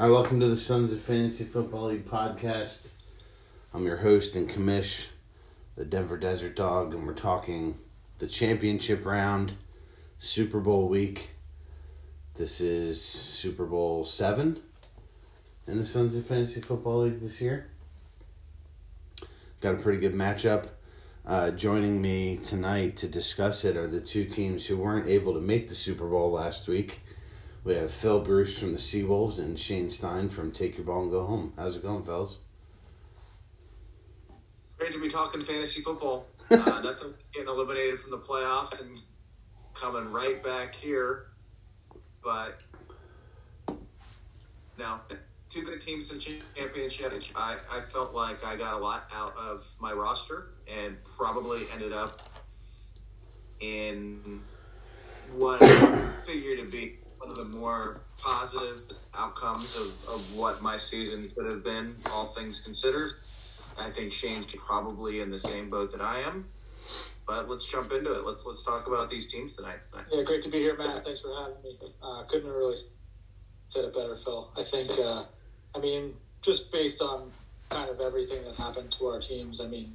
Hi, welcome to the Sons of Fantasy Football League podcast. I'm your host and commish, the Denver Desert Dog, and we're talking the championship round, Super Bowl week. This is Super Bowl seven in the Sons of Fantasy Football League this year. Got a pretty good matchup. Uh, joining me tonight to discuss it are the two teams who weren't able to make the Super Bowl last week. We have Phil Bruce from the Seawolves and Shane Stein from Take Your Ball and Go Home. How's it going, fellas? Great to be talking fantasy football. Uh, nothing getting eliminated from the playoffs and coming right back here. But now, two good teams in championship. I, I felt like I got a lot out of my roster and probably ended up in what I figured to be one of the more positive outcomes of, of what my season could have been, all things considered. I think Shane's probably in the same boat that I am. But let's jump into it. Let's let's talk about these teams tonight. Yeah, great to be here, Matt. Thanks for having me. Uh, couldn't have really said it better, Phil. I think, uh, I mean, just based on kind of everything that happened to our teams, I mean,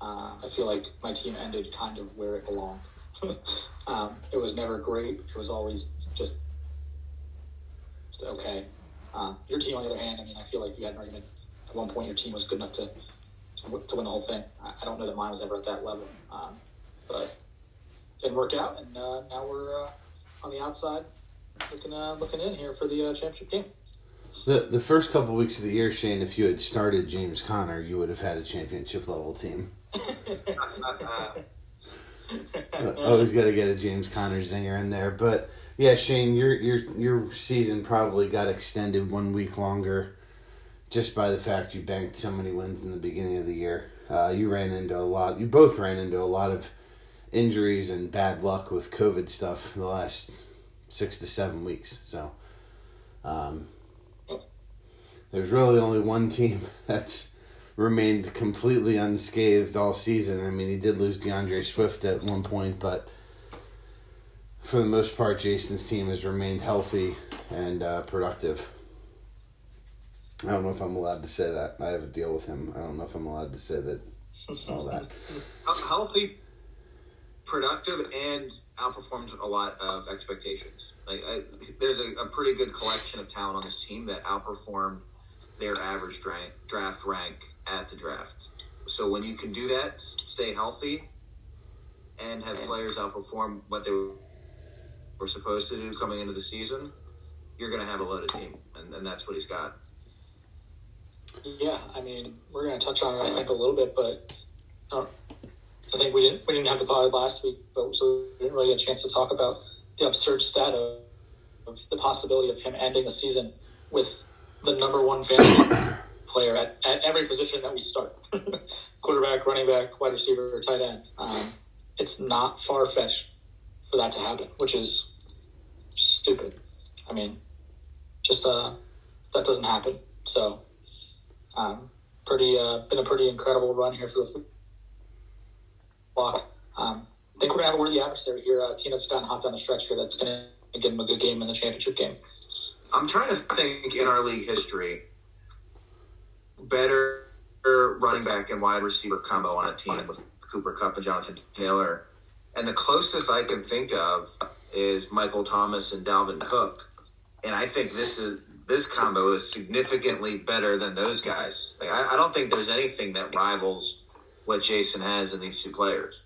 uh, I feel like my team ended kind of where it belonged. um, it was never great. It was always just, just okay. Um, your team, on the other hand, I mean, I feel like you had an argument at one point. Your team was good enough to to, to win the whole thing. I, I, don't know that mine was ever at that level, um, but didn't work out, and uh, now we're uh, on the outside looking uh, looking in here for the uh, championship game. The the first couple of weeks of the year, Shane, if you had started James Conner, you would have had a championship level team. Always got to get a James Conner zinger in there, but yeah, Shane, your your your season probably got extended one week longer, just by the fact you banked so many wins in the beginning of the year. Uh, you ran into a lot. You both ran into a lot of injuries and bad luck with COVID stuff the last six to seven weeks. So, um, there's really only one team that's remained completely unscathed all season. I mean, he did lose DeAndre Swift at one point, but for the most part, Jason's team has remained healthy and uh, productive. I don't know if I'm allowed to say that. I have a deal with him. I don't know if I'm allowed to say that. All that. Healthy, productive, and outperformed a lot of expectations. Like, I, there's a, a pretty good collection of talent on this team that outperformed – their average draft rank at the draft. So when you can do that, stay healthy, and have players outperform what they were supposed to do coming into the season, you're going to have a loaded team, and, and that's what he's got. Yeah, I mean, we're going to touch on it, I think, a little bit, but uh, I think we didn't we didn't have the pod last week, but so we didn't really get a chance to talk about the absurd stat of, of the possibility of him ending the season with the number one fantasy player at, at every position that we start quarterback, running back, wide receiver, tight end. Um, it's not far fetched for that to happen, which is stupid. I mean, just uh, that doesn't happen. So, um, pretty uh, been a pretty incredible run here for the block. Um, I think we're gonna have a worthy adversary here. Uh, that's gotten hot down the stretch here that's gonna give him a good game in the championship game. I'm trying to think in our league history, better running back and wide receiver combo on a team with Cooper Kupp and Jonathan Taylor. And the closest I can think of is Michael Thomas and Dalvin Cook. And I think this is this combo is significantly better than those guys. Like, I, I don't think there's anything that rivals what Jason has in these two players.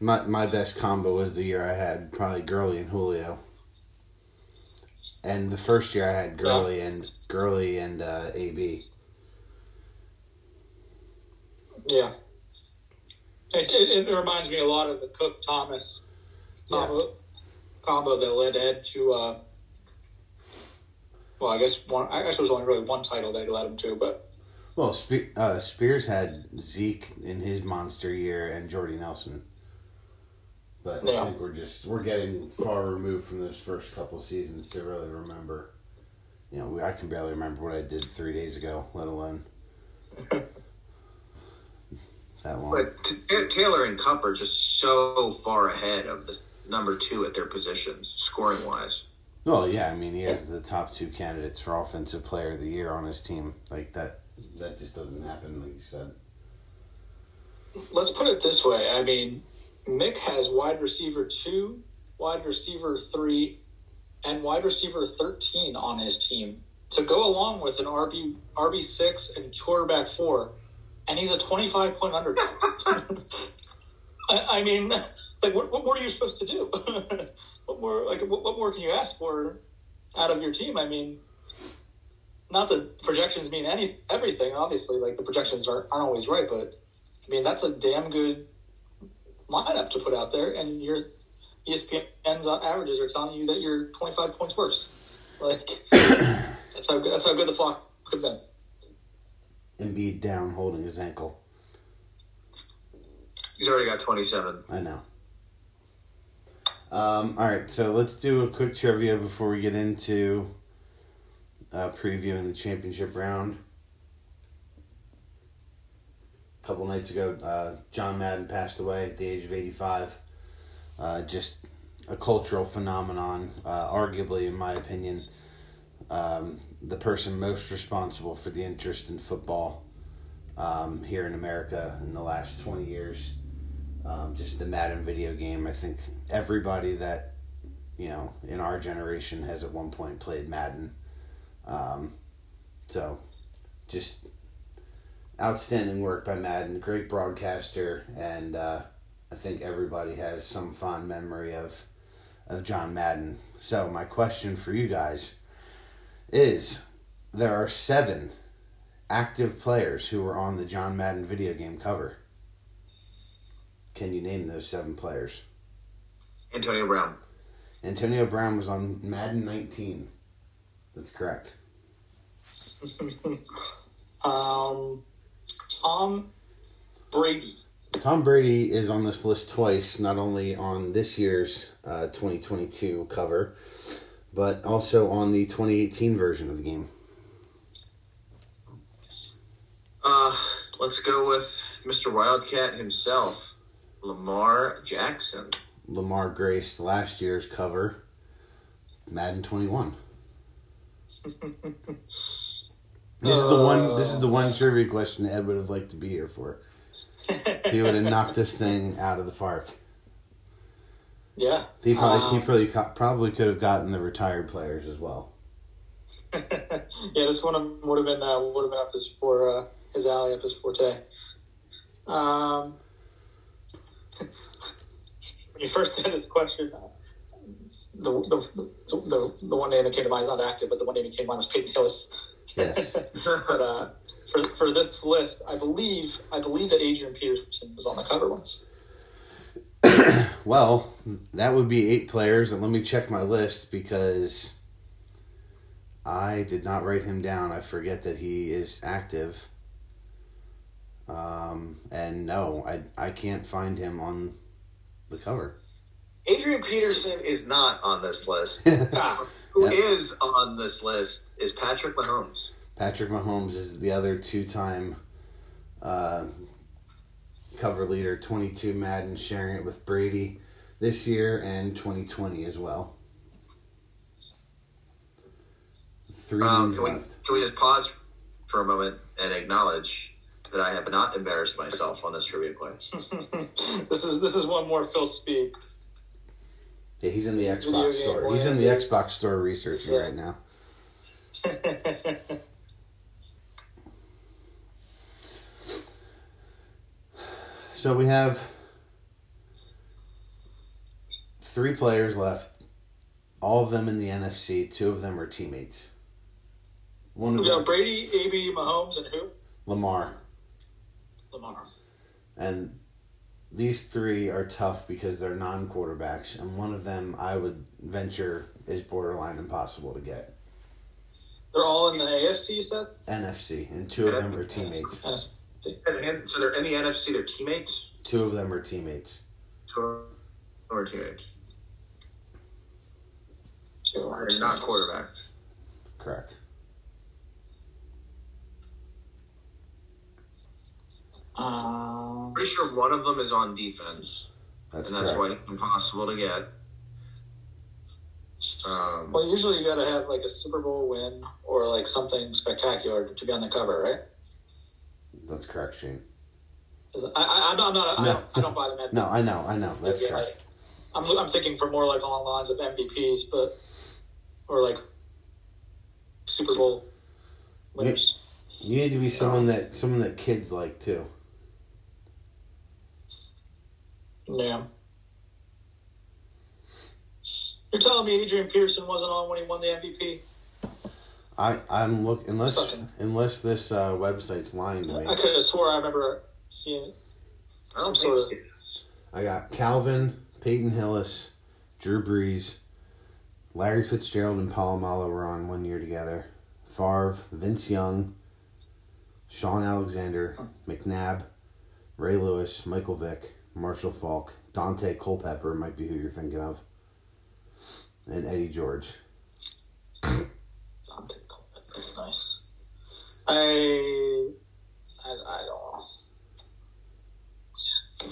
My my best combo was the year I had probably Gurley and Julio. And the first year I had Gurley yeah. and Gurley and uh, AB. Yeah, it, it, it, reminds me a lot of the Cook Thomas combo, yeah. combo that led Ed to. Uh, well, I guess one. I guess it was only really one title that led him to, but. Well, Spe- uh, Spears had Zeke in his monster year and Jordy Nelson. But yeah. I think we're just we're getting far removed from those first couple seasons to really remember. You know, I can barely remember what I did three days ago, let alone that long. But Taylor and Kupp are just so far ahead of the number two at their positions, scoring wise. Well, yeah, I mean, he has the top two candidates for offensive player of the year on his team. Like that, that just doesn't happen, like you said. Let's put it this way. I mean, Mick has wide receiver two, wide receiver three, and wide receiver thirteen on his team to go along with an RB RB six and quarterback four, and he's a twenty five point underdog. I, I mean, like, what, what more are you supposed to do? what more like what, what more can you ask for out of your team? I mean, not that projections mean any everything. Obviously, like the projections are aren't always right, but I mean that's a damn good lineup to put out there, and your ESPN's averages are telling you that you're 25 points worse. Like that's how good, that's how good the flock could have been. Embiid down, holding his ankle. He's already got 27. I know. Um, all right, so let's do a quick trivia before we get into uh, previewing the championship round. Couple nights ago, uh, John Madden passed away at the age of 85. Uh, just a cultural phenomenon, uh, arguably, in my opinion, um, the person most responsible for the interest in football um, here in America in the last 20 years. Um, just the Madden video game. I think everybody that, you know, in our generation has at one point played Madden. Um, so, just outstanding work by Madden. Great broadcaster, and uh, I think everybody has some fond memory of of John Madden. So, my question for you guys is: there are seven active players who were on the John Madden video game cover. Can you name those seven players? Antonio Brown. Antonio Brown was on Madden 19. That's correct. um, Tom Brady. Tom Brady is on this list twice, not only on this year's uh, 2022 cover, but also on the 2018 version of the game. Uh, let's go with Mr. Wildcat himself, Lamar Jackson. Lamar graced last year's cover, Madden 21. This is the one. This is the one trivia question Ed would have liked to be here for. He would have knocked this thing out of the park. Yeah. He probably Um, he probably probably could have gotten the retired players as well. yeah, this one would have been uh, would have been up his for uh, his alley, up his forte. Um, when you first said this question, uh, the, the, the, the one name that came to mind is not active, but the one name that came to mind was Peyton Hillis. Yes. but uh, for for this list, I believe I believe that Adrian Peterson was on the cover once. Well, that would be eight players, and let me check my list because I did not write him down. I forget that he is active. Um, and no, I I can't find him on the cover. Adrian Peterson is not on this list. Ah, Who is Yep. on this list is Patrick Mahomes. Patrick Mahomes is the other two-time uh, cover leader, 22 Madden, sharing it with Brady this year and 2020 as well. Three Um, can, we, left. can we just pause for a moment and acknowledge that I have not embarrassed myself on this trivia quiz? this is this is one more Phil Speak. Yeah, he's in the Xbox store. He's in the Xbox store researching right now. So we have three players left. All of them in the NFC. Two of them are teammates. One of we got them, Brady, AB, Mahomes, and who? Lamar. Lamar. And these three are tough because they're non quarterbacks, and one of them I would venture is borderline impossible to get. They're all in the AFC. You said. NFC, and two of them are teammates. NFC. And, and so they're in the NFC. They're teammates. Two of them are teammates. Two are teammates. Two are They're not quarterbacks. Correct. Um, Pretty sure one of them is on defense, That's and that's correct. why it's impossible to get. Um, Well, usually you got to have like a Super Bowl win or like something spectacular to be on the cover, right? That's correct, Shane. I, I, I'm not. I'm not I, No. don't, I don't buy the Met. No, I know, I know. That's Yeah, correct. I'm, I'm thinking for more like along lines of MVPs, but or like Super Bowl winners. You need to be someone that someone that kids like too. Yeah. You're telling me Adrian Peterson wasn't on when he won the MVP? I I'm look unless Fucking- unless this uh, website's lying to me. I could have swore I remember seeing it. I don't some sort think I got Calvin, Peyton Hillis, Drew Brees, Larry Fitzgerald, and Paul Polamalu were on one year together. Favre, Vince Young, Shaun Alexander, McNabb, Ray Lewis, Michael Vick, Marshall Faulk, Daunte Culpepper might be who you're thinking of, and Eddie George. Daunte. That's nice. I, I, I don't know.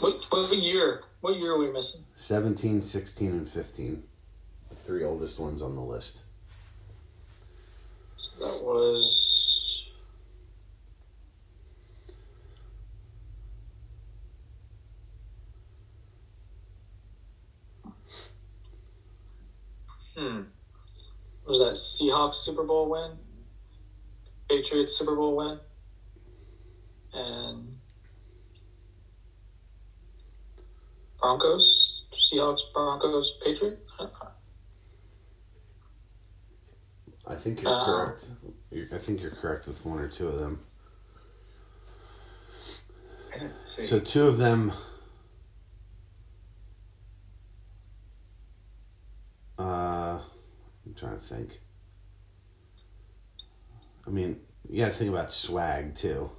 What, what year? What year are we missing? 17, 16, and 15. The three oldest ones on the list. So that was. Hmm. Was that Seahawks Super Bowl win? Patriots Super Bowl win? And Broncos? Seahawks, Broncos, Patriot? I think you're Uh, correct. I think you're correct with one or two of them. So two of them. Uh, I'm trying to think. I mean, you got to think about swag too.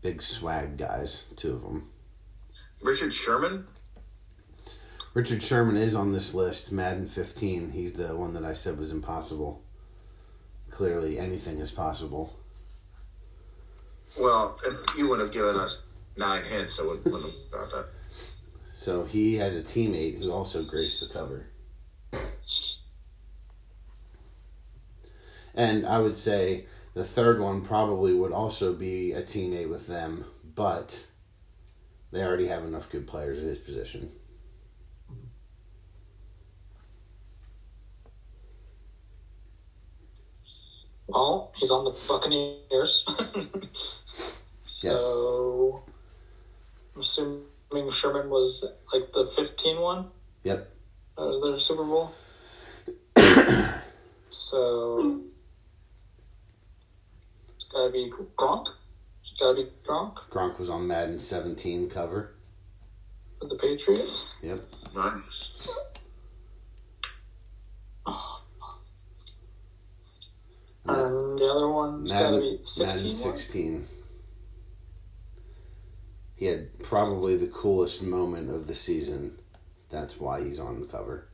Big swag guys, two of them. Richard Sherman. Richard Sherman is on this list, Madden 15. He's the one that I said was impossible. Clearly, anything is possible. Well, if you wouldn't have given us nine hints, I would, wouldn't have got that. So he has a teammate who also graced the cover. And I would say the third one probably would also be a teammate with them, but they already have enough good players at his position. Well, he's on the Buccaneers. so, I'm assuming Sherman was like the 15 one? Yep. That was their Super Bowl. so, it's got to be Gronk. It's got to be Gronk Gronk was on Madden 17 cover. with the Patriots. Yep. Nice. And the other one's got to be 16 Madden one? 16. He had probably the coolest moment of the season. That's why he's on the cover.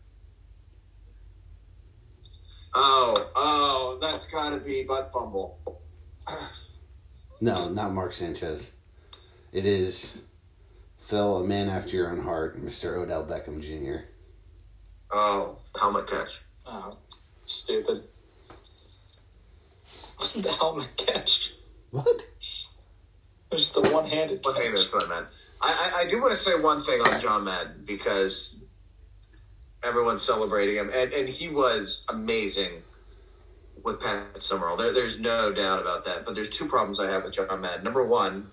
Oh, oh, that's got to be butt fumble. No, not Mark Sanchez. It is Phil, a man after your own heart, Mr. Odell Beckham Jr. Oh, helmet catch. Oh, stupid. Wasn't the helmet catch? What? Was the one handed One thing catch. that's what I. I, I, I do want to say one thing on John Madden because everyone's celebrating him, and, and he was amazing with Pat Summerall. There, there's no doubt about that. But there's two problems I have with John Madden. Number one,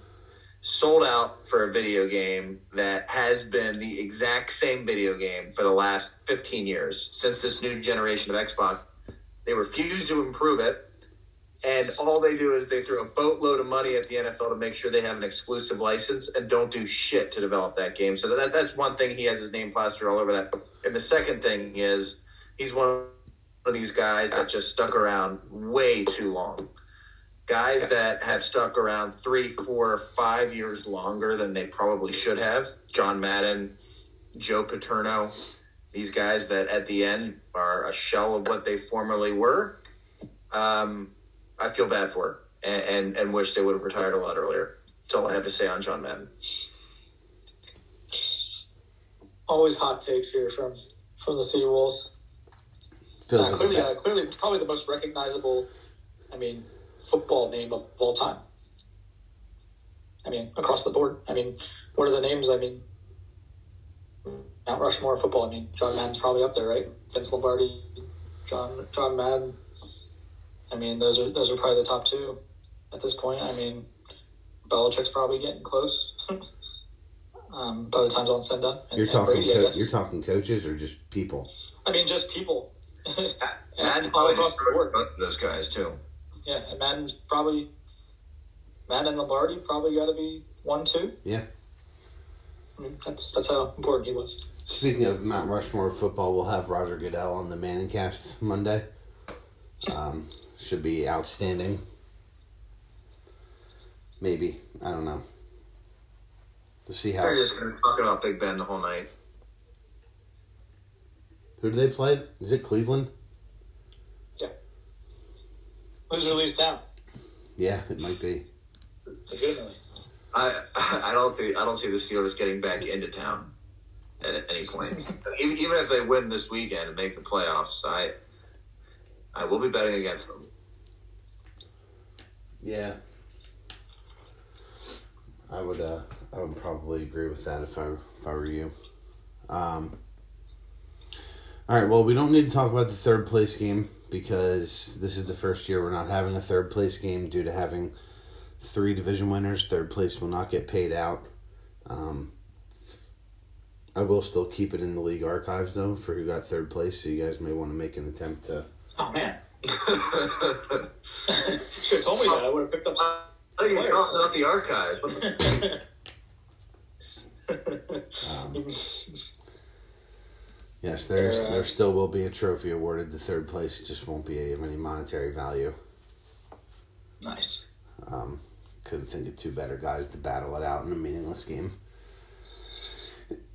sold out for a video game that has been the exact same video game for the last 15 years since this new generation of Xbox. They refuse to improve it. And all they do is they throw a boatload of money at the NFL to make sure they have an exclusive license and don't do shit to develop that game. So that that's one thing he has his name plastered all over that. And the second thing is he's one of these guys that just stuck around way too long. Guys that have stuck around three, four, five years longer than they probably should have. John Madden, Joe Paterno, these guys that at the end are a shell of what they formerly were. Um, I feel bad for her and, and, and wish they would have retired a lot earlier. That's all I have to say on John Madden. Always hot takes here from from the Seawolves. Uh, clearly, uh, clearly, probably the most recognizable, I mean, football name of all time. I mean, across the board. I mean, what are the names? I mean, Mount Rushmore of football. I mean, John Madden's probably up there, right? Vince Lombardi, John John Madden. I mean, those are those are probably the top two at this point. I mean, Belichick's probably getting close. um, by the time's all said and done, and, you're and talking. Brady, co- you're talking coaches or just people. I mean, just people. Madden and all probably across the board. those guys too. Yeah, and Madden's probably Madden and Lombardi probably got to be one two. Yeah. I mean, that's that's how important he was. Speaking of Mount Rushmore football, we'll have Roger Goodell on the Manning Cast Monday. Um, should be outstanding. Maybe I don't know. Let's see how. They're just going to Big Ben the whole night. Who do they play? Is it Cleveland? Loser leaves town. Yeah, it might be. Legitimately. I I don't think, I don't see the Steelers getting back into town at any point. even, even if they win this weekend and make the playoffs, I I will be betting against them. Yeah. I would. Uh, I would probably agree with that if I if I were you. Um. All right. Well, we don't need to talk about the third place game because this is the first year we're not having a third place game due to having three division winners. Third place will not get paid out. Um, I will still keep it in the league archives though for who got third place. So you guys may want to make an attempt to. Oh man, should have told me that. I would have picked up. Some... I think you're crossing out the archive. Um, yes, there's Uh, there still will be a trophy awarded to third place. It just won't be of any monetary value. nice. Um, couldn't think of two better guys to battle it out in a meaningless game.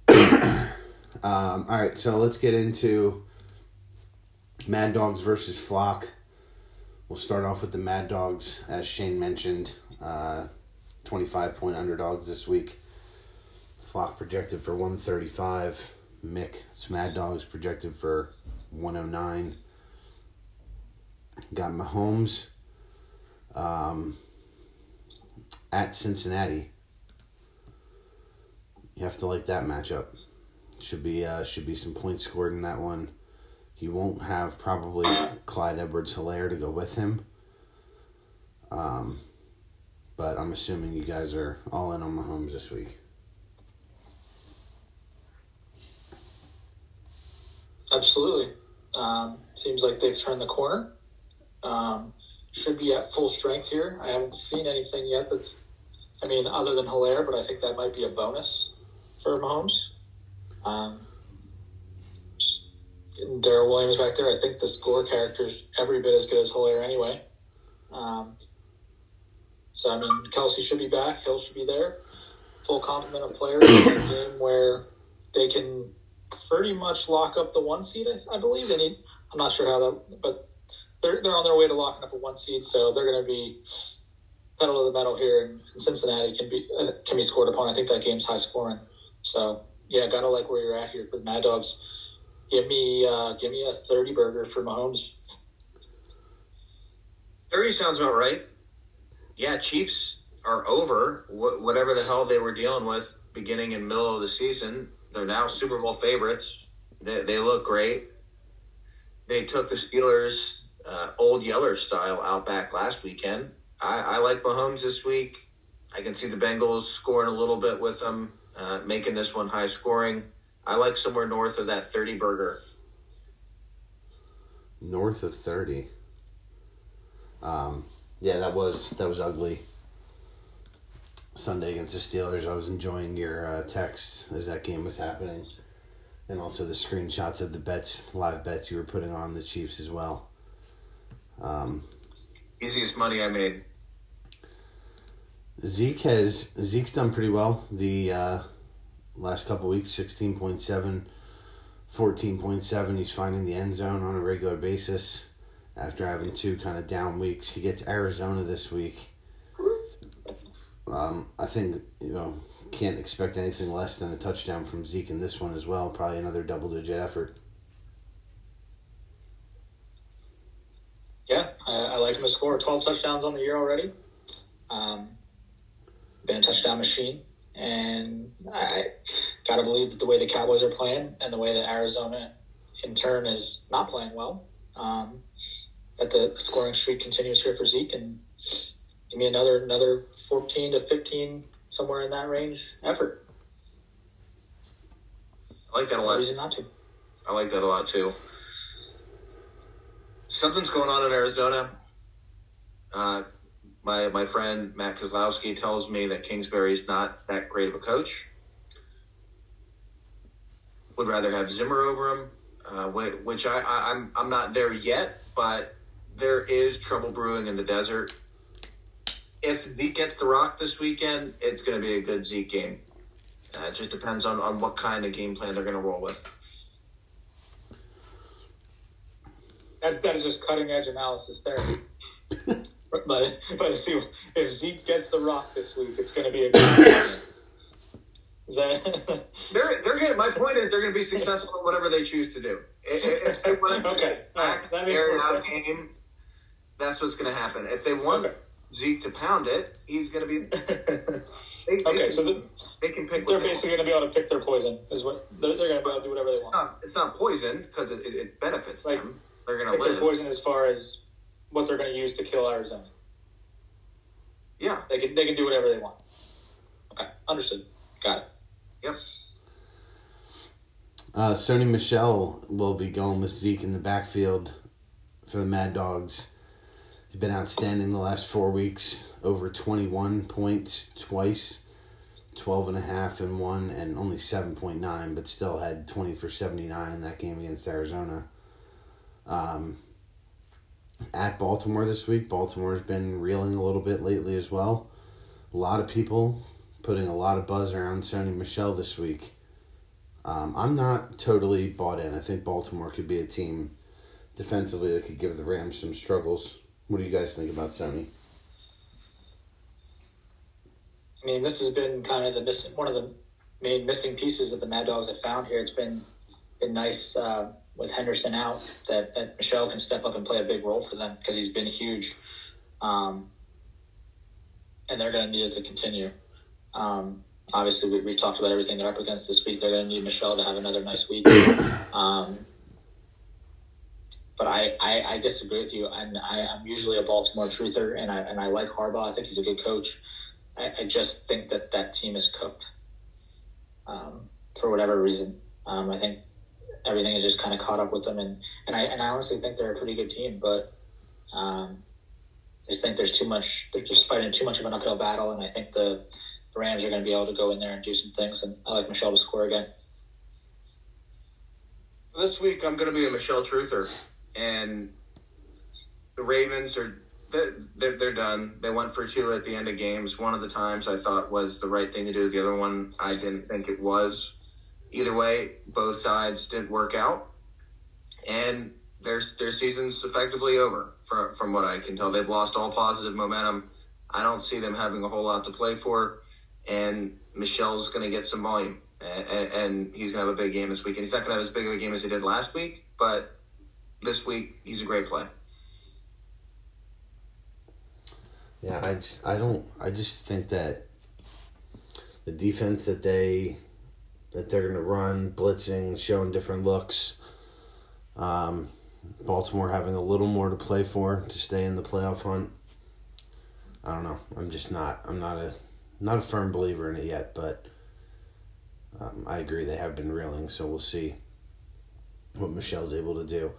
um, all right, so let's get into Mad Dogs versus Flock. We'll start off with the Mad Dogs, as Shane mentioned, uh, twenty-five point underdogs this week. Flock projected for one thirty-five. Mick, it's Mad Dogs projected for one hundred nine. Got Mahomes. Um, at Cincinnati. You have to like that matchup. Should be uh, should be some points scored in that one. He won't have probably Clyde Edwards Helaire to go with him. Um, but I'm assuming you guys are all in on Mahomes this week. Absolutely. Um, seems like they've turned the corner. Um, should be at full strength here. I haven't seen anything yet that's, I mean, other than Helaire, but I think that might be a bonus for Mahomes. Um, Darrel Williams back there. I think the score character's every bit as good as Helaire anyway. Um, so, I mean, Kelce should be back. Hill should be there. Full complement of players in a game where they can pretty much lock up the one seed. I, I believe they need. I'm not sure how that, but they're they're on their way to locking up a one seed, so they're going to be pedal to the metal here. And Cincinnati can be uh, can be scored upon. I think that game's high scoring. So yeah, gotta like where you're at here for the Mad Dogs. Give me uh, give me a thirty burger for Mahomes. 30 sounds about right. Yeah, Chiefs are over wh- whatever the hell they were dealing with beginning and middle of the season. They're now Super Bowl favorites. They, they look great. They took the Steelers' uh, old Yeller style out back last weekend. I, I like Mahomes this week. I can see the Bengals scoring a little bit with them, uh, making this one high scoring. I like somewhere north of that 30 burger. North of thirty. Um, yeah, that was that was ugly. Sunday against the Steelers. I was enjoying your uh, texts as that game was happening, and also the screenshots of the bets, live bets you were putting on the Chiefs as well. Um, Easiest money I made. Zeke has Zeke's done pretty well the uh, last couple weeks 16.7 14.7 he's finding the end zone on a regular basis after having two kind of down weeks. He gets arizona this week. Um, i think you know can't expect anything less than a touchdown from zeke in this one as well. Probably another double digit effort. Yeah i, I like him to score 12 touchdowns on the year already. Um, been a touchdown machine. And I got to believe that the way the Cowboys are playing and the way that Arizona, in turn, is not playing well, um, that the scoring streak continues here for Zeke. And give me another another 14 to 15, somewhere in that range, effort. I like that a No lot. reason not to. I like that a lot too. Something's going on in Arizona. Uh, my my friend Matt Kozlowski tells me that Kingsbury is not that great of a coach. Would rather have Zimmer over him, uh, which I, I I'm I'm not there yet, but there is trouble brewing in the desert. If Zeke gets the rock this weekend, it's going to be a good Zeke game. Uh, it just depends on, on what kind of game plan they're going to roll with. That's that is just cutting edge analysis there. but but see if Zeke gets the rock this week, it's going to be a good game. They're, they're my point is they're going to be successful in whatever they choose to do. If, if they want to Okay, right, that makes more out sense. game, that's what's going to happen. If they want Okay. Zeke to pound it, he's going to be. They, they okay? can, So the, they can pick. they're they basically going to be able to pick their poison. Is what they're, they're going to be able to do whatever they want. not, it's not poison because it, it, it benefits Like, them. They're going to Pick their poison as far as what they're going to use to kill Arizona. Yeah. They can they can do whatever they want. Okay, understood. Got it. Yep. Uh, Sony Michel will be going with Zeke in the backfield for the Mad Dogs. He's been outstanding the last four weeks. Over 21 points twice, 12 and a half in one, and only 7.9, but still had 20 for 79 in that game against Arizona. Um, at Baltimore this week, Baltimore's been reeling a little bit lately as well. A lot of people putting a lot of buzz around Sony Michel this week. Um, I'm not totally bought in. I think Baltimore could be a team defensively that could give the Rams some struggles. What do you guys think about Sony? I mean, this has been kind of the missing one of the main missing pieces that the Mad Dogs have found here. It's been it's been nice uh, with Henderson out that, that Michel can step up and play a big role for them because he's been huge, um, and they're going to need it to continue. Um, obviously, we, we've talked about everything they're up against this week. They're going to need Michel to have another nice week. Um, but I, I, I disagree with you. And I, I'm usually a Baltimore truther, and I and I like Harbaugh. I think he's a good coach. I, I just think that that team is cooked um, for whatever reason. Um, I think everything is just kind of caught up with them, and, and I and I honestly think they're a pretty good team, but um, I just think there's too much. They're just fighting too much of an uphill battle, and I think the Rams are going to be able to go in there and do some things. And I like Michel to score again. This week, I'm going to be a Michel Truther, and the Ravens are they're, they're done. They went for two at the end of games. One of the times I thought was the right thing to do. The other one I didn't think it was. Either way, both sides didn't work out, and their their season's effectively over. From from what I can tell, they've lost all positive momentum. I don't see them having a whole lot to play for, and Michel's going to get some volume, and, and he's going to have a big game this week. And he's not going to have as big of a game as he did last week, but this week he's a great play. Yeah, I just I don't I just think that the defense that they that they're gonna run, blitzing, showing different looks. Um, Baltimore having a little more to play for to stay in the playoff hunt. I don't know. I'm just not. I'm not a not a firm believer in it yet, but um, I agree they have been reeling. So we'll see what Michel's able to do.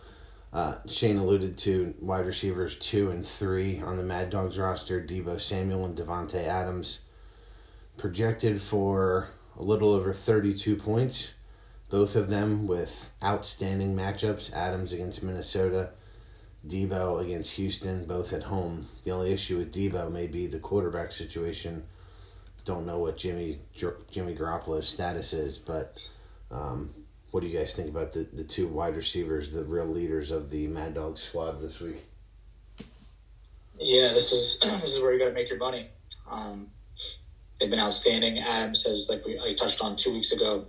Uh, Shane alluded to wide receivers two and three on the Mad Dogs roster Deebo Samuel and Davante Adams. Projected for a little over 32 points, both of them with outstanding matchups Adams against Minnesota, Deebo against Houston, both at home. The only issue with Deebo may be the quarterback situation. Don't know what Jimmy Jimmy Garoppolo's status is, but um, what do you guys think about the, the two wide receivers, the real leaders of the Mad Dog squad this week? Yeah, this is this is where you got to make your money. Um, they've been outstanding. Adams has, like we I touched on two weeks ago,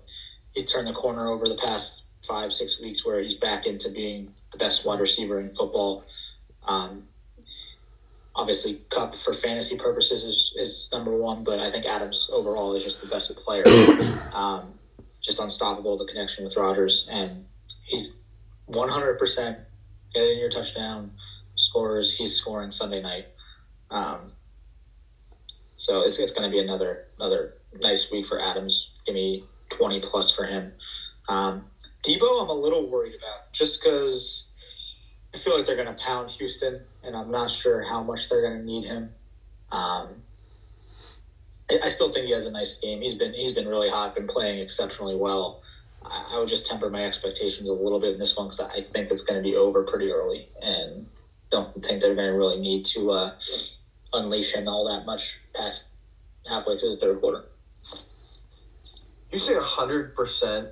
he's turned the corner over the past five six weeks where he's back into being the best wide receiver in football. Um, obviously, Kupp for fantasy purposes is, is number one, but I think Adams overall is just the best player. Um, just unstoppable, the connection with Rodgers, And he's 100% getting your touchdown scores. He's scoring Sunday night. Um, so it's, it's going to be another another nice week for Adams. Give me 20 plus for him. Um, Deebo, I'm a little worried about just because I feel like they're going to pound Houston, and I'm not sure how much they're going to need him. Um, I, I still think he has a nice game. He's been he's been really hot, been playing exceptionally well. I, I would just temper my expectations a little bit in this one because I think it's going to be over pretty early, and don't think they're going to really need to uh, unleash him all that much past halfway through the third quarter. You say hundred percent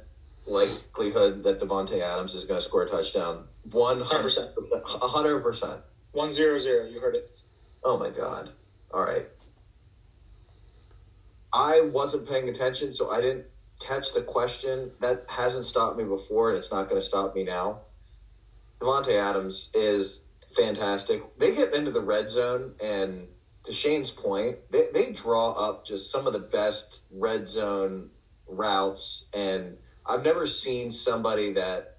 likelihood that Davante Adams is going to score a touchdown. One hundred percent. hundred percent. One zero zero. You heard it. Oh my god! All right. I wasn't paying attention, so I didn't catch the question. That hasn't stopped me before, and it's not going to stop me now. Davante Adams is fantastic. They get into the red zone, and to Shane's point, they, they draw up just some of the best red zone routes. And I've never seen somebody that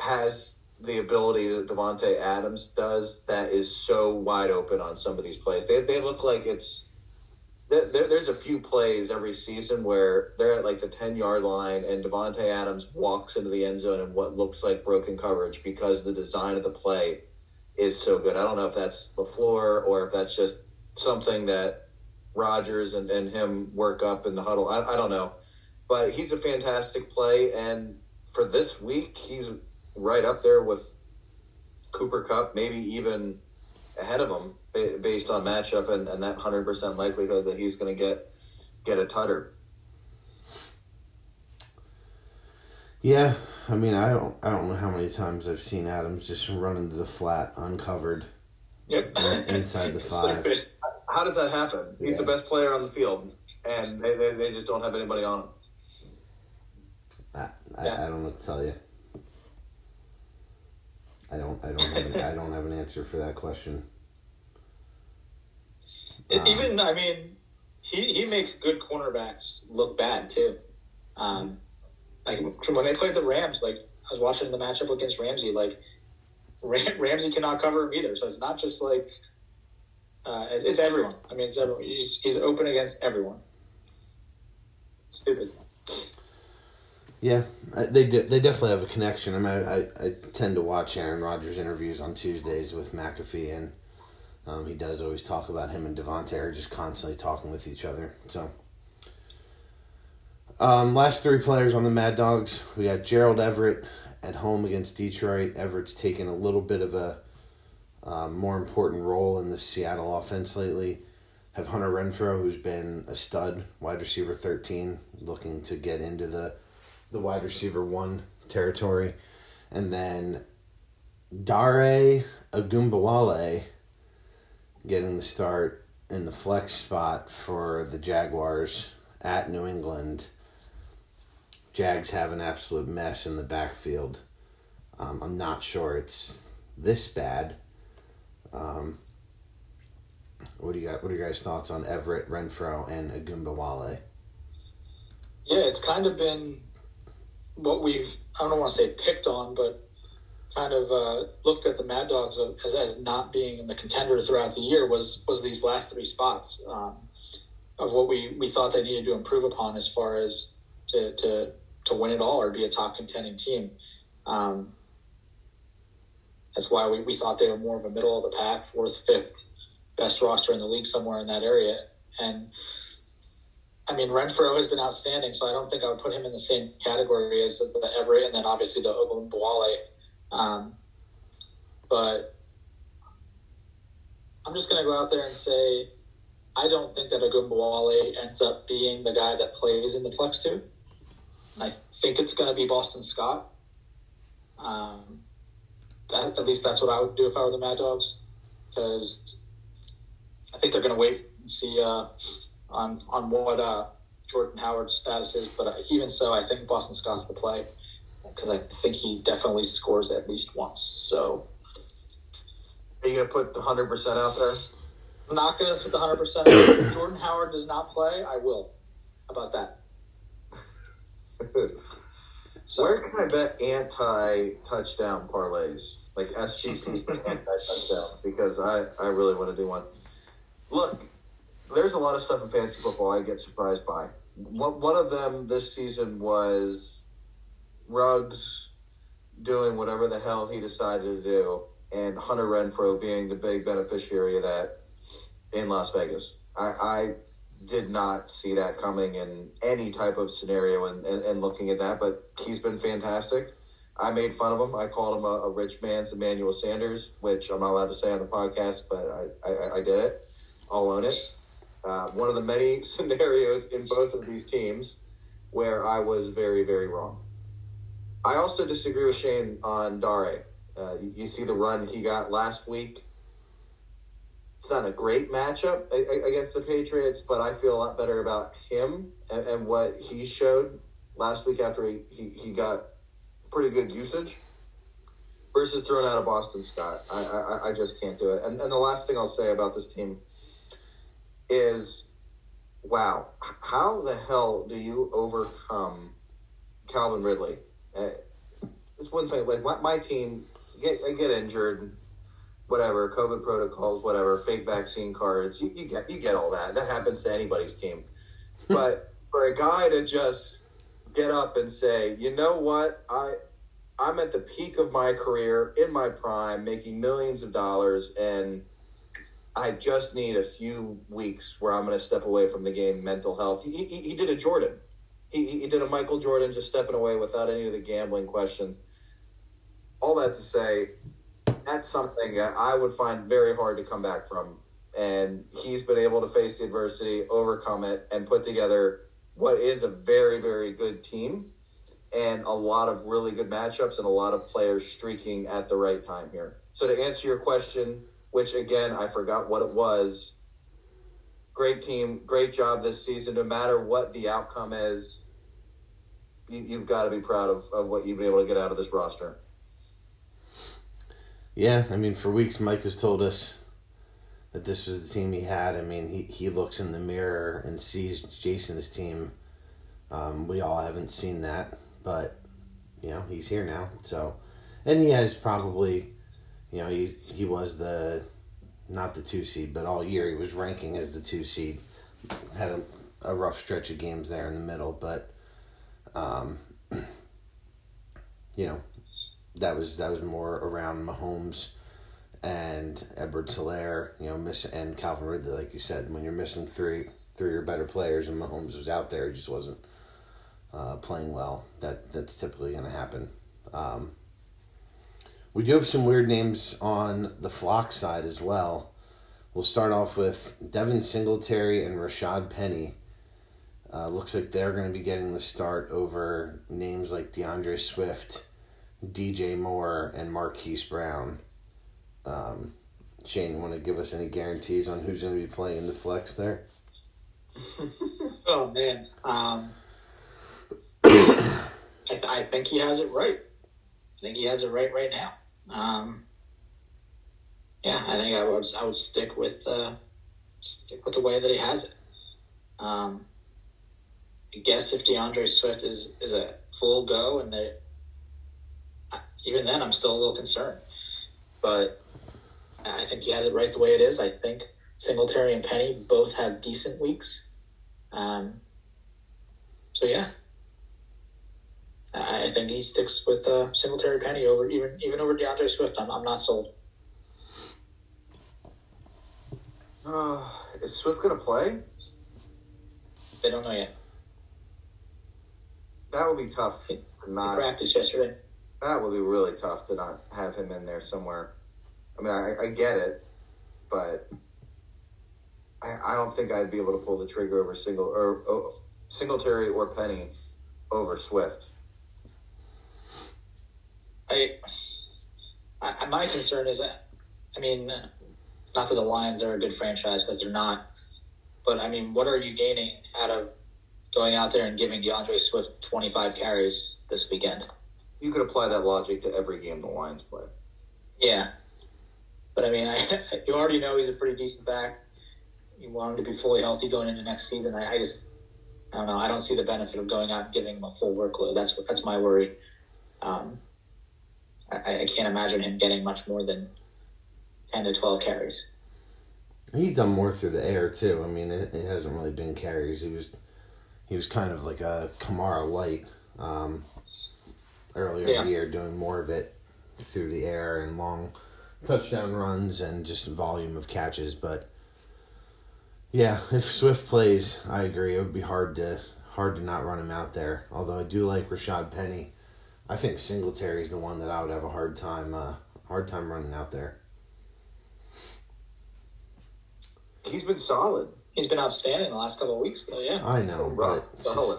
has the ability that Davante Adams does that is so wide open on some of these plays. They, they look like it's there, there's a few plays every season where they're at like the 10 yard line and Davante Adams walks into the end zone in what looks like broken coverage because the design of the play is so good. I don't know if that's the floor or if that's just something that Rodgers and, and him work up in the huddle. I, I don't know. But he's a fantastic play. And for this week, he's right up there with Cooper Kupp, maybe even ahead of him based on matchup and, and that 100% likelihood that he's going to get get a tutter. Yeah, I mean, I don't, I don't know how many times I've seen Adams just run into the flat uncovered. Yep. Inside the five. How does that happen? He's yeah. the best player on the field, and they, they, they just don't have anybody on him. I, I. I don't know what to tell you. I don't. I don't. Have an, I don't have an answer for that question. Um, Even I mean, he he makes good cornerbacks look bad too. Um, like when they played the Rams, like I was watching the matchup against Ramsey, like Ram- Ramsey cannot cover him either. So it's not just like uh, it's, it's everyone. I mean, it's everyone. He's he's open against everyone. Stupid. Yeah, they de- they definitely have a connection. I mean, I, I, tend to watch Aaron Rodgers interviews on Tuesdays with McAfee, and um, he does always talk about him and Davante are just constantly talking with each other. So um, last three players on the Mad Dogs, we got Gerald Everett at home against Detroit. Everett's taken a little bit of a um, more important role in the Seattle offense lately. Have Hunter Renfrow, who's been a stud, wide receiver 13, looking to get into the, the wide receiver one territory. And then Dare Ogunbowale getting the start in the flex spot for the Jaguars at New England Jags have an absolute mess in the backfield. Um, I'm not sure it's this bad. Um, what do you got? What are your guys' thoughts on Everett, Renfrow, and Ogunbowale? Yeah, it's kind of been what we've I don't want to say picked on, but kind of uh, looked at the Mad Dogs as, as not being in the contender throughout the year was was these last three spots um, of what we, we thought they needed to improve upon as far as to, to to win it all or be a top contending team. Um, that's why we, we thought they were more of a middle of the pack, fourth, fifth best roster in the league, somewhere in that area. And I mean, Renfrow has been outstanding, so I don't think I would put him in the same category as the Everett and then obviously the Ogunbowale. Um, but I'm just going to go out there and say I don't think that Ogunbowale ends up being the guy that plays in the flex two. I think it's going to be Boston Scott. Um, that, at least that's what I would do if I were the Mad Dogs, because I think they're going to wait and see uh, on on what uh, Jordan Howard's status is. But uh, even so, I think Boston Scott's the play because I think he definitely scores at least once. So Are you gonna put the hundred percent out there? I'm not going to put the 100%. If Jordan Howard does not play, I will. How about that? So, Where can I bet anti touchdown parlays? Like SGC anti touchdowns because I, I really want to do one. Look, there's a lot of stuff in fantasy football I get surprised by. One of them this season was Ruggs doing whatever the hell he decided to do, and Hunter Renfrow being the big beneficiary of that in Las Vegas. I, I did not see that coming in any type of scenario and, and, and looking at that, but he's been fantastic. I made fun of him. I called him a, a rich man's Emmanuel Sanders, which I'm not allowed to say on the podcast, but I, I, I did it. I'll own it. Uh, one of the many scenarios in both of these teams where I was very, very wrong. I also disagree with Shane on Dare. Uh, you, see the run he got last week. It's not a great matchup against the Patriots, but I feel a lot better about him and, and what he showed last week after he, he, he got pretty good usage versus throwing out a Boston Scott. I, I, I just can't do it. And, and the last thing I'll say about this team is wow, how the hell do you overcome Calvin Ridley? Uh, it's one thing, like my, my team get I get injured, whatever, COVID protocols, whatever, fake vaccine cards, you, you get you get all that. That happens to anybody's team. but for a guy to just get up and say, you know what, I I'm at the peak of my career in my prime, making millions of dollars, and I just need a few weeks where I'm going to step away from the game, mental health. He, he, he did a Jordan. He, he did a Michael Jordan, just stepping away without any of the gambling questions. All that to say, that's something I would find very hard to come back from. And he's been able to face the adversity, overcome it, and put together what is a very, very good team and a lot of really good matchups and a lot of players streaking at the right time here. So to answer your question, which again I forgot what it was. Great team, great job this season. No matter what the outcome is, you, you've got to be proud of, of what you've been able to get out of this roster. Yeah, I mean, for weeks, Mike has told us that this was the team he had. I mean, he, he looks in the mirror and sees Jason's team. Um, we all haven't seen that, but, you know, he's here now. So, and he has probably, you know, he, he was the, not the two seed, but all year he was ranking as the two seed. Had a, a rough stretch of games there in the middle, but, um, you know, that was that was more around Mahomes and Edwards-Helaire, you know, miss and Calvin Ridley, like you said, when you're missing three three or better players and Mahomes was out there, he just wasn't uh, playing well. That that's typically going to happen. Um, we do have some weird names on the flock side as well. We'll start off with Devin Singletary and Rashad Penny. Uh, looks like they're going to be getting the start over names like DeAndre Swift, DJ Moore, and Marquise Brown. Um, Shane, you want to give us any guarantees on who's going to be playing the flex there? oh, man. Um, I, th- I think he has it right. I think he has it right right now. Um, yeah, I think I would I would stick with uh, stick with the way that he has it. Um, I guess if DeAndre Swift is is a full go, and they even then I'm still a little concerned. But I think he has it right the way it is. I think Singletary and Penny both have decent weeks. Um, so yeah, I think he sticks with uh, Singletary Penny over even even over DeAndre Swift. I'm, I'm not sold. Uh, is Swift going to play? They don't know yet. That would be tough to not. practiced yesterday. That would be really tough to not have him in there somewhere. I mean, I, I get it, but I, I don't think I'd be able to pull the trigger over single or oh, Singletary or Penny over Swift. I, I my concern is that I mean, not that the Lions are a good franchise because they're not, but I mean, what are you gaining out of going out there and giving DeAndre Swift 25 carries this weekend? You could apply that logic to every game the Lions play. Yeah. But I mean, I, you already know he's a pretty decent back. You want him to be fully healthy going into next season. I, I just, I don't know. I don't see the benefit of going out and giving him a full workload. That's that's my worry. Um, I, I can't imagine him getting much more than ten to twelve carries. He's done more through the air too. I mean, it, it hasn't really been carries. He was he was kind of like a Kamara light um, earlier Yeah. in the year, doing more of it through the air and long touchdown runs and just volume of catches. But yeah, if Swift plays, I agree. It would be hard to hard to not run him out there. Although I do like Rashad Penny. I think Singletary's the one that I would have a hard time uh, hard time running out there. He's been solid. He's been outstanding the last couple of weeks, though. Yeah, I know, Rock but it's just- solid.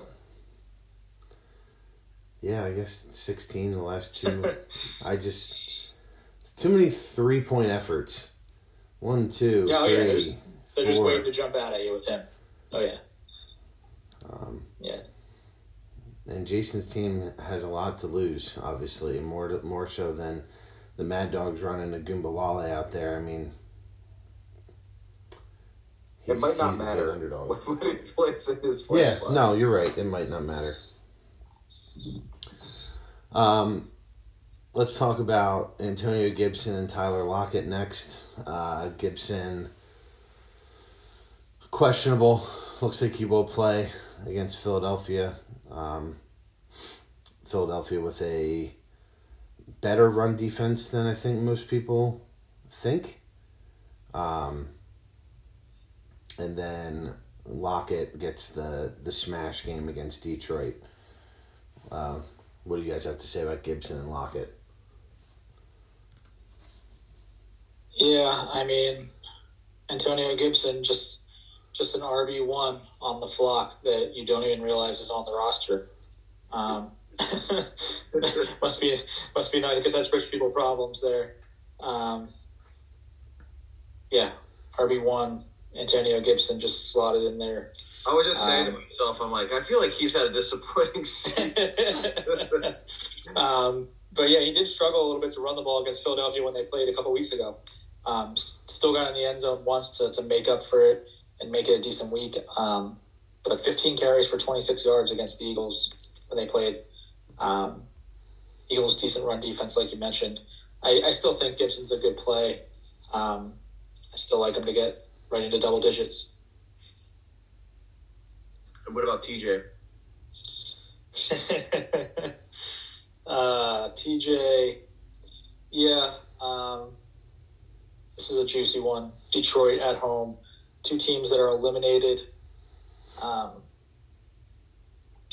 Yeah, I guess sixteen the last two. I just too many three point efforts. One, two, Oh, yeah, three, there's- they're just waiting to jump out at you with him. Oh yeah, Um, yeah. And Jason's team has a lot to lose. Obviously, more to, more so than the Mad Dogs running a Goomba Wale out there. I mean, It might not he's the big matter underdog. when he plays in his flex Yeah, spot. no, you're right. It might not matter. Um, let's talk about Antonio Gibson and Tyler Lockett next. Uh, Gibson questionable. Looks like he will play against Philadelphia. Um, Philadelphia with a better run defense than I think most people think. Um, and then Lockett gets the the smash game against Detroit. Uh, what do you guys have to say about Gibson and Lockett? Yeah, I mean, Antonio Gibson just just an RB one on the flock that you don't even realize is on the roster. Um, must be must be nice because that's rich people problems there. Um, yeah, RB one Antonio Gibson just slotted in there. I was just saying Um, to myself, I'm like, I feel like he's had a disappointing season. um, but yeah, he did struggle a little bit to run the ball against Philadelphia when they played a couple weeks ago. Um, still got in the end zone once to, to make up for it and make it a decent week. Um, but 15 carries for 26 yards against the Eagles when they played. Um, Eagles decent run defense, like you mentioned. I, I still think Gibson's a good play. Um, I still like him to get right into double digits. and what about TJ? uh, TJ, yeah, um, this is a juicy one. Detroit at home, two teams that are eliminated. Um,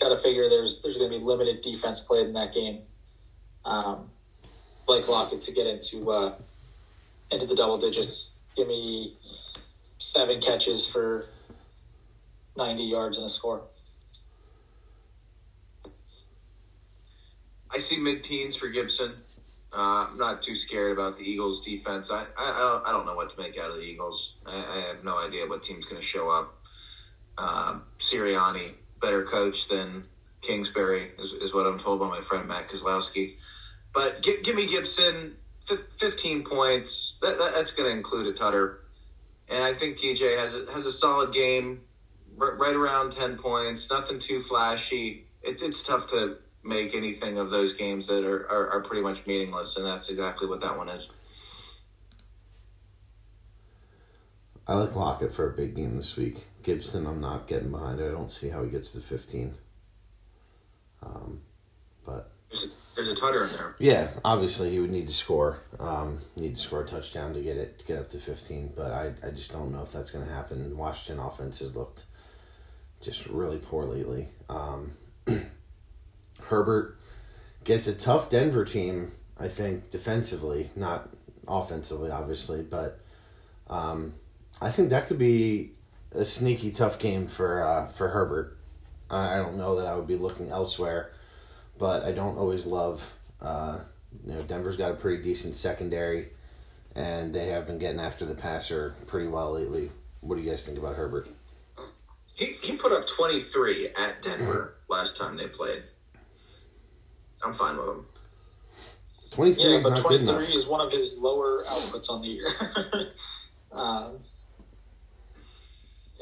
Got to figure there's there's going to be limited defense played in that game. Um, Blake Lockett to get into uh, into the double digits. Give me seven catches for ninety yards and a score. I see mid-teens for Gibson. Uh, I'm not too scared about the Eagles' defense. I, I, I, don't, know what to make out of the Eagles. I, I have no idea what team's going to show up. Um, Sirianni, better coach than Kingsbury, is, is what I'm told by my friend Matt Kozlowski. But give, give me Gibson, fif- 15 points. That, that, that's going to include a tutter. And I think TJ has a, has a solid game, r- right around 10 points, nothing too flashy. It, it's tough to make anything of those games that are, are, are pretty much meaningless, and that's exactly what that one is. I like Lockett for a big game this week. Gibson, I'm not getting behind. It. I don't see how he gets to 15. Um, but There's a, there's a tutter in there. yeah, obviously he would need to score. Um, need to score a touchdown to get it to get up to 15. But I, I just don't know if that's going to happen. Washington offense has looked just really poor lately. Um, Herbert gets a tough Denver team. I think defensively, not offensively, obviously, but um, I think that could be a sneaky tough game for uh, for Herbert. I don't know that I would be looking elsewhere, but I don't always love. Uh, you know, Denver's got a pretty decent secondary, and they have been getting after the passer pretty well lately. What do you guys think about Herbert? He, he put up 23 at Denver last time they played. I'm fine with him. 23 Yeah, but 23 is one of his lower outputs on the year. um,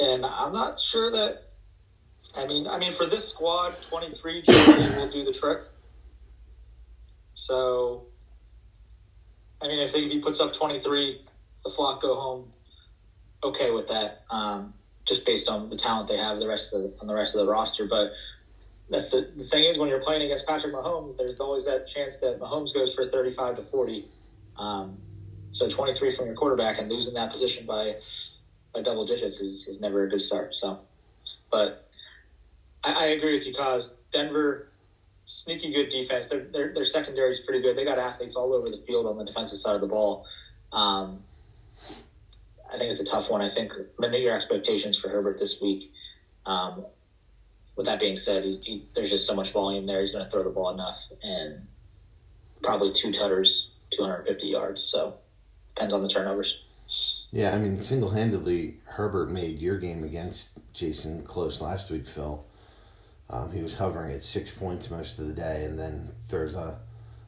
and I'm not sure that. I mean, I mean, for this squad, 23 generally will do the trick. So, I mean, I think if he puts up 23, the flock go home okay with that, um, just based on the talent they have the rest of the, on the rest of the roster. But that's the, the thing is when you're playing against Patrick Mahomes, there's always that chance that Mahomes goes for 35 to 40. Um, so 23 from your quarterback and losing that position by by double digits is, is never a good start. So, but I, I agree with you, Cause Denver sneaky good defense. Their, their their secondary is pretty good. They got athletes all over the field on the defensive side of the ball. Um, I think it's a tough one. I think limit your expectations for Herbert this week. Um, with that being said, he, he, there's just so much volume there. He's going to throw the ball enough, and probably two tutters, 250 yards. So depends on the turnovers. Yeah, I mean, single handedly, Herbert made your game against Jason close last week, Phil. Um, he was hovering at six points most of the day, and then throws a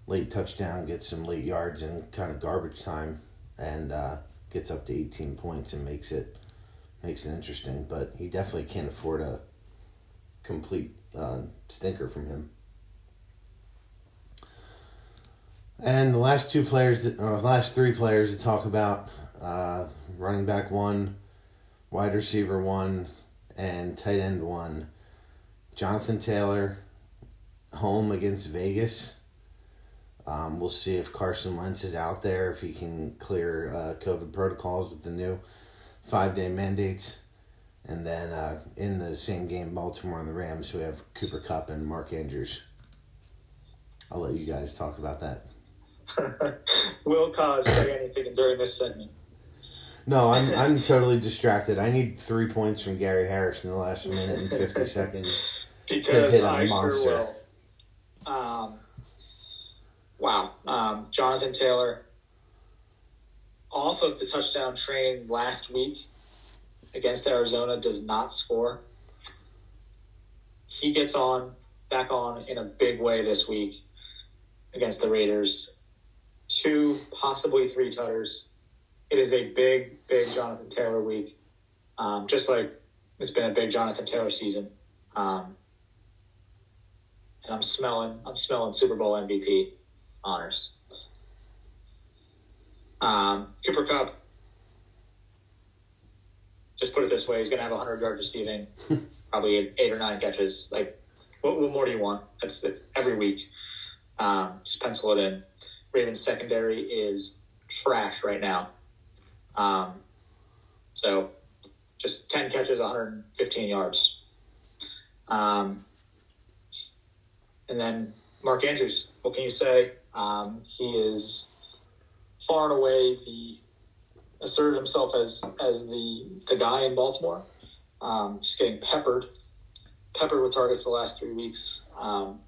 late touchdown, gets some late yards in kind of garbage time, and uh, gets up to 18 points and makes it makes it interesting. But he definitely can't afford a complete uh, stinker from him. And the last two players, or last three players to talk about, uh, running back one, wide receiver one, and tight end one. Jonathan Taylor, home against Vegas. Um, we'll see if Carson Wentz is out there, if he can clear uh, COVID protocols with the new five day mandates. And then uh, in the same game, Baltimore and the Rams, we have Cooper Kupp and Mark Andrews. I'll let you guys talk about that. Will cause say anything during this segment. No, I'm I'm totally distracted. I need three points from Gary Harris in the last minute and fifty seconds. because I sure will. Um, wow, um, Jonathan Taylor off of the touchdown train last week against Arizona does not score. He gets on back on in a big way this week against the Raiders. Two, possibly three tutters. It is a big, big Jonathan Taylor week. Um, just like it's been a big Jonathan Taylor season. Um, and I'm smelling I'm smelling Super Bowl MVP honors. Um, Cooper Kupp. Just put it this way: he's going to have 100 yards receiving, probably eight, or nine catches. Like, what, what more do you want? That's, that's every week. Um, just pencil it in. Ravens secondary is trash right now. Um, so, just 10 catches, 115 yards. Um, and then Mark Andrews, what can you say? Um, he is far and away the asserted himself as as the the guy in Baltimore. Um, just getting peppered, peppered with targets the last three weeks. Um,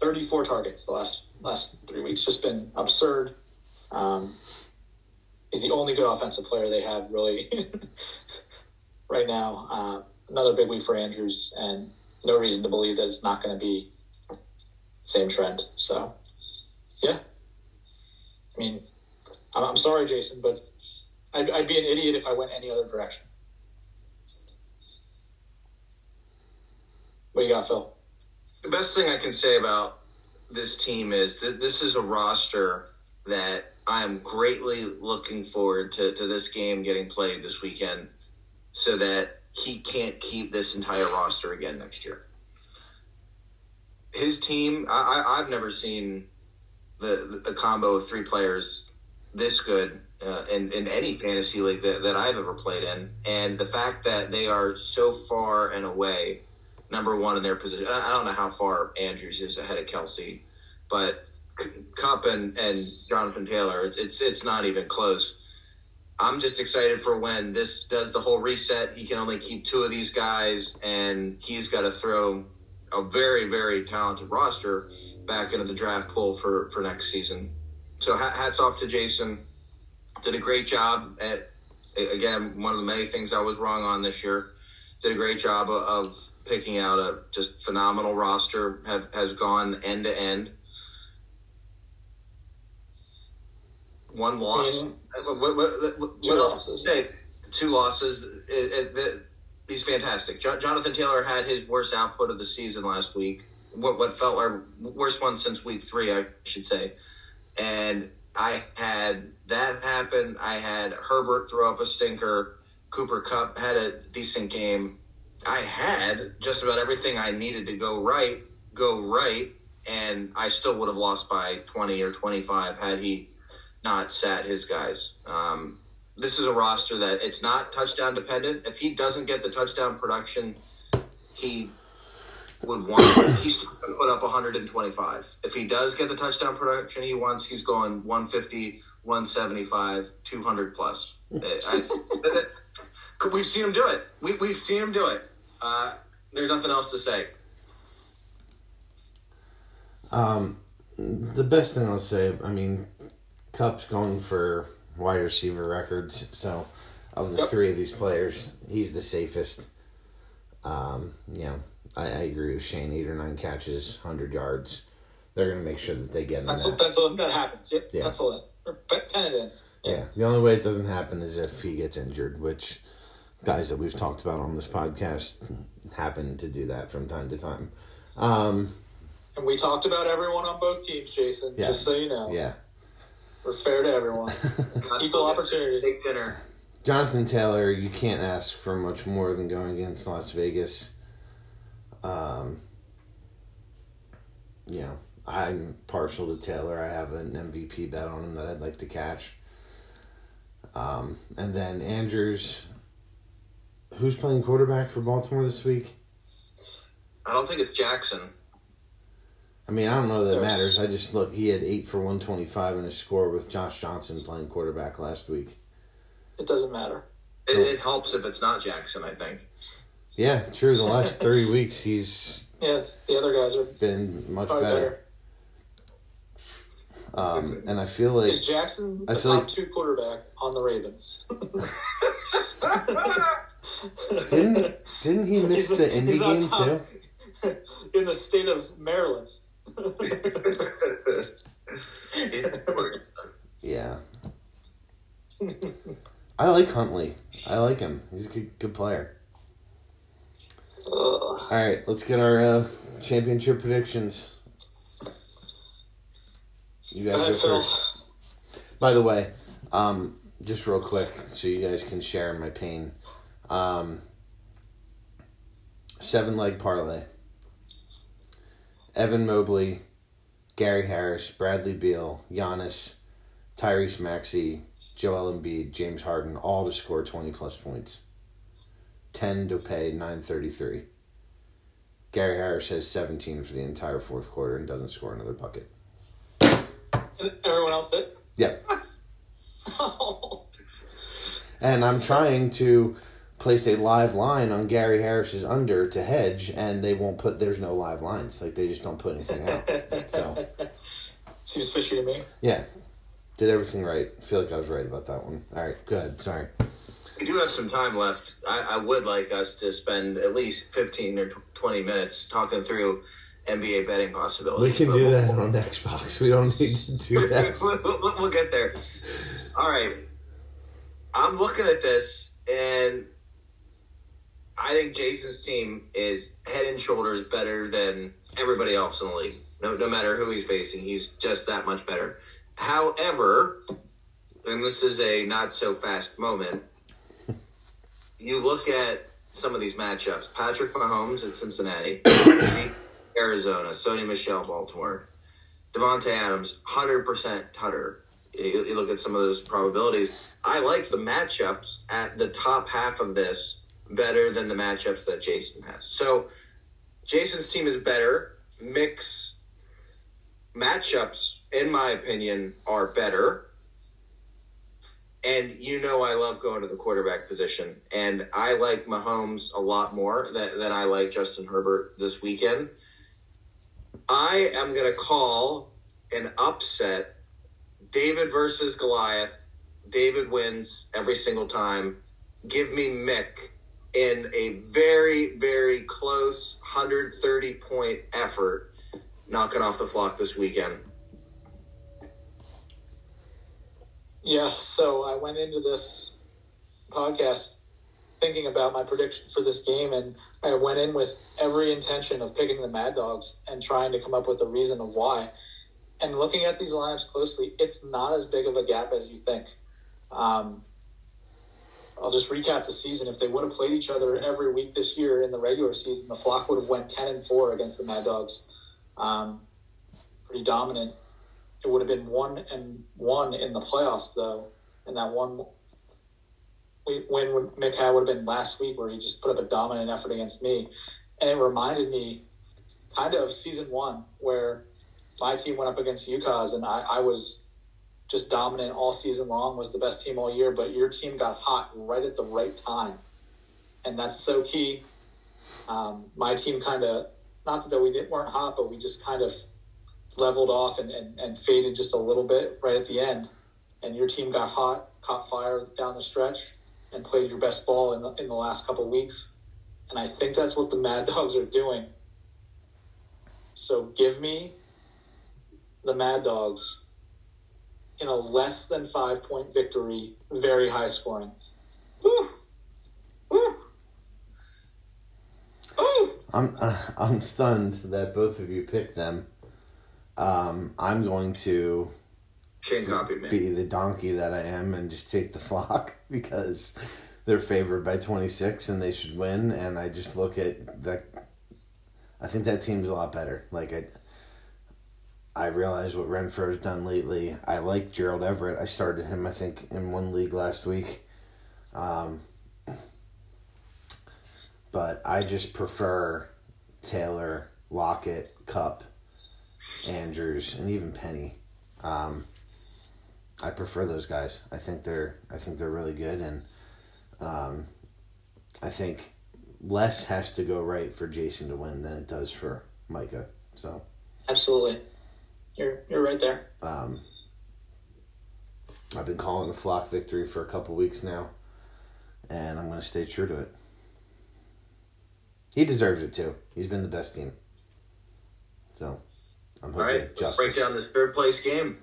Thirty four targets the last last three weeks. Just been absurd. Um, he's the only good offensive player they have really right now. Uh, another big week for Andrews, and no reason to believe that it's not going to be same trend. So, yeah. I mean, I'm, I'm sorry, Jason, but I'd, I'd be an idiot if I went any other direction. What you got, Phil? The best thing I can say about this team is that this is a roster that I am greatly looking forward to, to this game getting played this weekend so that he can't keep this entire roster again next year. His team, I, I, I've never seen the, the a combo of three players this good uh, in, in any fantasy league that, that I've ever played in. And the fact that they are so far and away number one in their position. I don't know how far Andrews is ahead of Kelce, but Kupp and, and Jonathan Taylor, it's, it's it's not even close. I'm just excited for when this does the whole reset. He can only keep two of these guys, and he's got to throw a very very talented roster back into the draft pool for for next season. So hats off to Jason. Did a great job at again one of the many things I was wrong on this year. Did a great job of, picking out a just phenomenal roster. Have has gone end to end. one loss. What, what, what, what Two losses. Hey, two losses. It, it, it- he's fantastic. Jo- Jonathan Taylor had his worst output of the season last week. What what felt our worst one since week three, I should say. And I had that happen. I had Herbert throw up a stinker. Cooper Kupp had a decent game. I had just about everything I needed to go right go right, and I still would have lost by twenty or twenty five had he not sat his guys. Um, this is a roster that it's not touchdown dependent. If he doesn't get the touchdown production, he would want. He's going to put up 125. If he does get the touchdown production he wants, he's going 150, 175, 200 plus. I- I- we've seen him do it. We, we've seen him do it. Uh, there's nothing else to say. Um, the best thing I'll say, I mean, Kupp's going for wide receiver records. So, of the Yep. three of these players, he's the safest. Um, you know, I, I agree with Shane. Eight or nine catches, hundred yards. They're going to make sure that they get him. That's that. what, that's what that happens. Yep. Yeah. That's all that. Or pe- pen it in. Yeah, the only way it doesn't happen is if he gets injured, which guys that we've talked about on this podcast happen to do that from time to time. Um, And we talked about everyone on both teams, Jason. Yeah. Just so you know, yeah, we're fair to everyone. Equal opportunities. Big dinner. Jonathan Taylor, you can't ask for much more than going against Las Vegas. Um, you know, I'm partial to Taylor. I have an MVP bet on him that I'd like to catch. Um, and then Andrews, who's playing quarterback for Baltimore this week? I don't think it's Jackson. I mean, I don't know that There's- matters. I just look. He had eight for one twenty five in his score with Josh Johnson playing quarterback last week. It doesn't matter. It, it helps if it's not Jackson. I think. Yeah, true. The last three weeks, he's Yeah, the other guys are been much better. better. Um, and I feel like Is Jackson I the feel top like- two quarterback on the Ravens? didn't didn't he miss He's- the Indy game top. too? in the state of Maryland. Yeah. I like Huntley. I like him. He's a good, good player. All right, let's get our uh, championship predictions. You guys go first. By the way, um, just real quick, so you guys can share my pain. Um, seven leg parlay. Evan Mobley, Gary Harris, Bradley Beal, Giannis, Tyrese Maxey, Joel Embiid, James Harden, all to score twenty plus points. Ten to pay nine thirty three. Gary Harris has seventeen for the entire fourth quarter and doesn't score another bucket. And everyone else did. Yep. And I'm trying to place a live line on Gary Harris's under to hedge, and they won't put. There's no live lines. Like they just don't put anything out. So Seems fishy to me. yeah, did everything right. I feel like I was right about that one. All right, good. Sorry. We do have some time left. I, I would like us to spend at least 15 or 20 minutes talking through NBA betting possibilities. We can do we'll- that on Xbox. We don't need to do that. we'll, we'll- we'll get there. All right. I'm looking at this, and I think Jason's team is head and shoulders better than everybody else in the league. No, no matter who he's facing, he's just that much better. However, and this is a not so fast moment, you look at some of these matchups Patrick Mahomes at Cincinnati, Arizona, Sony Michel, Baltimore, Davante Adams, 100% Tutter. You, you look at some of those probabilities. I like the matchups at the top half of this better than the matchups that Jason has. So Jason's team is better. Mix matchups, in my opinion, are better. And you know I love going to the quarterback position. And I like Mahomes a lot more than, than I like Justin Herbert this weekend. I am going to call an upset David versus Goliath. David wins every single time. Give me Mick in a very, very close 130 point effort knocking off the flock this weekend. Yeah, so I went into this podcast thinking about my prediction for this game, and I went in with every intention of picking the Mad Dogs and trying to come up with a reason of why. And looking at these lineups closely, it's not as big of a gap as you think. Um, I'll just recap the season. If they would have played each other every week this year in the regular season, the Flock would have went ten and four against the Mad Dogs. Um, pretty dominant. It would have been one and one in the playoffs, though, and that one win Mick had would have been last week, where he just put up a dominant effort against me, and it reminded me kind of season one where my team went up against UCAS, and I, I was just dominant all season long, was the best team all year, but your team got hot right at the right time. And that's so key. Um, my team kind of, not that we didn't, weren't hot, but we just kind of leveled off and, and, and faded just a little bit right at the end. And your team got hot, caught fire down the stretch, and played your best ball in the, in the last couple of weeks. And I think that's what the Mad Dogs are doing. So give me the Mad Dogs in a less than five point victory, very high scoring. Woo. Woo. I'm uh, I'm stunned that both of you picked them. Um, I'm going to Shane copied me. be the donkey that I am and just take the flock because they're favored by 26 and they should win. And I just look at that. I think that team's a lot better. Like I, I realize what Renfrow's done lately. I like Gerald Everett. I started him, I think, in one league last week. Um, but I just prefer Taylor, Lockett, Kupp, Andrews, and even Penny. Um, I prefer those guys. I think they're I think they're really good, and um, I think less has to go right for Jason to win than it does for Micah. So Absolutely. You're, you're right there. um, I've been calling the flock victory for a couple weeks now, and I'm going to stay true to it. He deserves it too. He's been the best team. So, I'm All right, let's break down this third place game.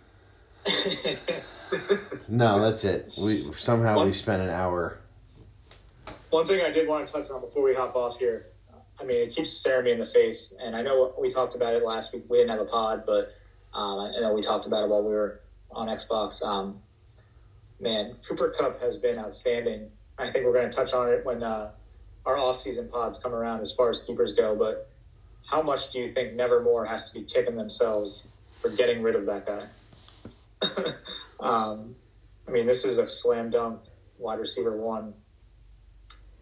No, that's it. We somehow we spent an hour. One thing I did want to touch on before we hop off here, I mean, it keeps staring me in the face, and I know we talked about it last week. We didn't have a pod, but um, I know we talked about it while we were on Xbox. Um, man, Cooper Kupp has been outstanding. I think we're going to touch on it when uh, our off-season pods come around as far as keepers go. But how much do you think Nevermore has to be kicking themselves for getting rid of that guy? um, I mean, this is a slam dunk wide receiver one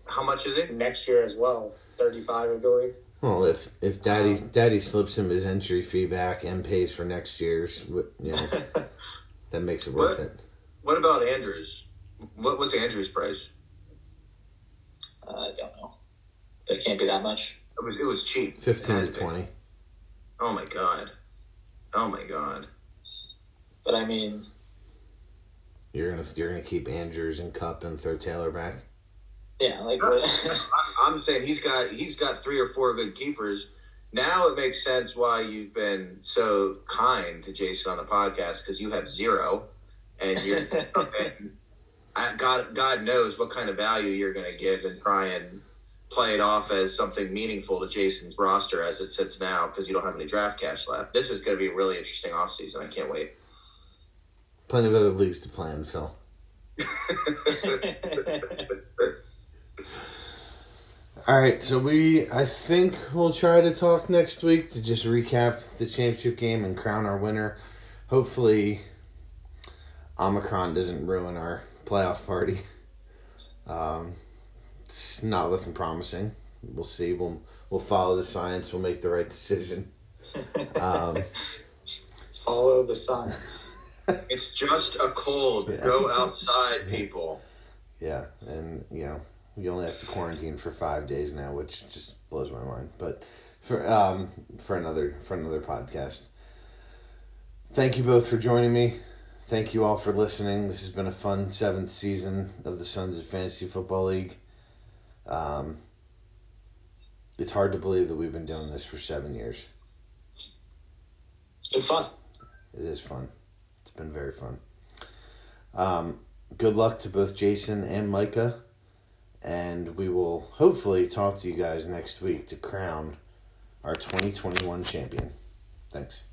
How much is it? next year as well. 35, I believe. Well, if if daddy daddy slips him his entry fee back and pays for next year's, you know, that makes it worth What? it. What about Andrews? What, what's Andrews' price? Uh, I don't know. It can't be that much. It was, it was cheap. Fifteen to had be. twenty. Oh my god. Oh my god. But I mean, You're gonna you're gonna keep Andrews and Kupp and throw Taylor back. yeah, like I'm, I'm saying he's got he's got three or four good keepers. Now it makes sense why you've been so kind to Jason on the podcast because you have zero, and you're and God God knows what kind of value you're going to give and try and play it off as something meaningful to Jason's roster as it sits now because you don't have any draft cash left. This is going to be a really interesting offseason. I can't wait. Plenty of other leagues to play in, Phil. All right, so we I think we'll try to talk next week to just recap the championship game and crown our winner. Hopefully, Omicron doesn't ruin our playoff party. Um, it's not looking promising. We'll see. We'll we'll follow the science. We'll make the right decision. Um, follow the science. it's just a cold. Yeah. Go outside, people. Yeah, and you know we only have to quarantine for five days now, which just blows my mind. But for um for another for another podcast. Thank you both for joining me. Thank you all for listening. This has been a fun seventh season of the Sons of Fantasy Football League. Um, it's hard to believe that we've been doing this for seven years. It's fun. It is fun. It's been very fun. Um, good luck to both Jason and Micah, and we will hopefully talk to you guys next week to crown our 2021 champion. Thanks.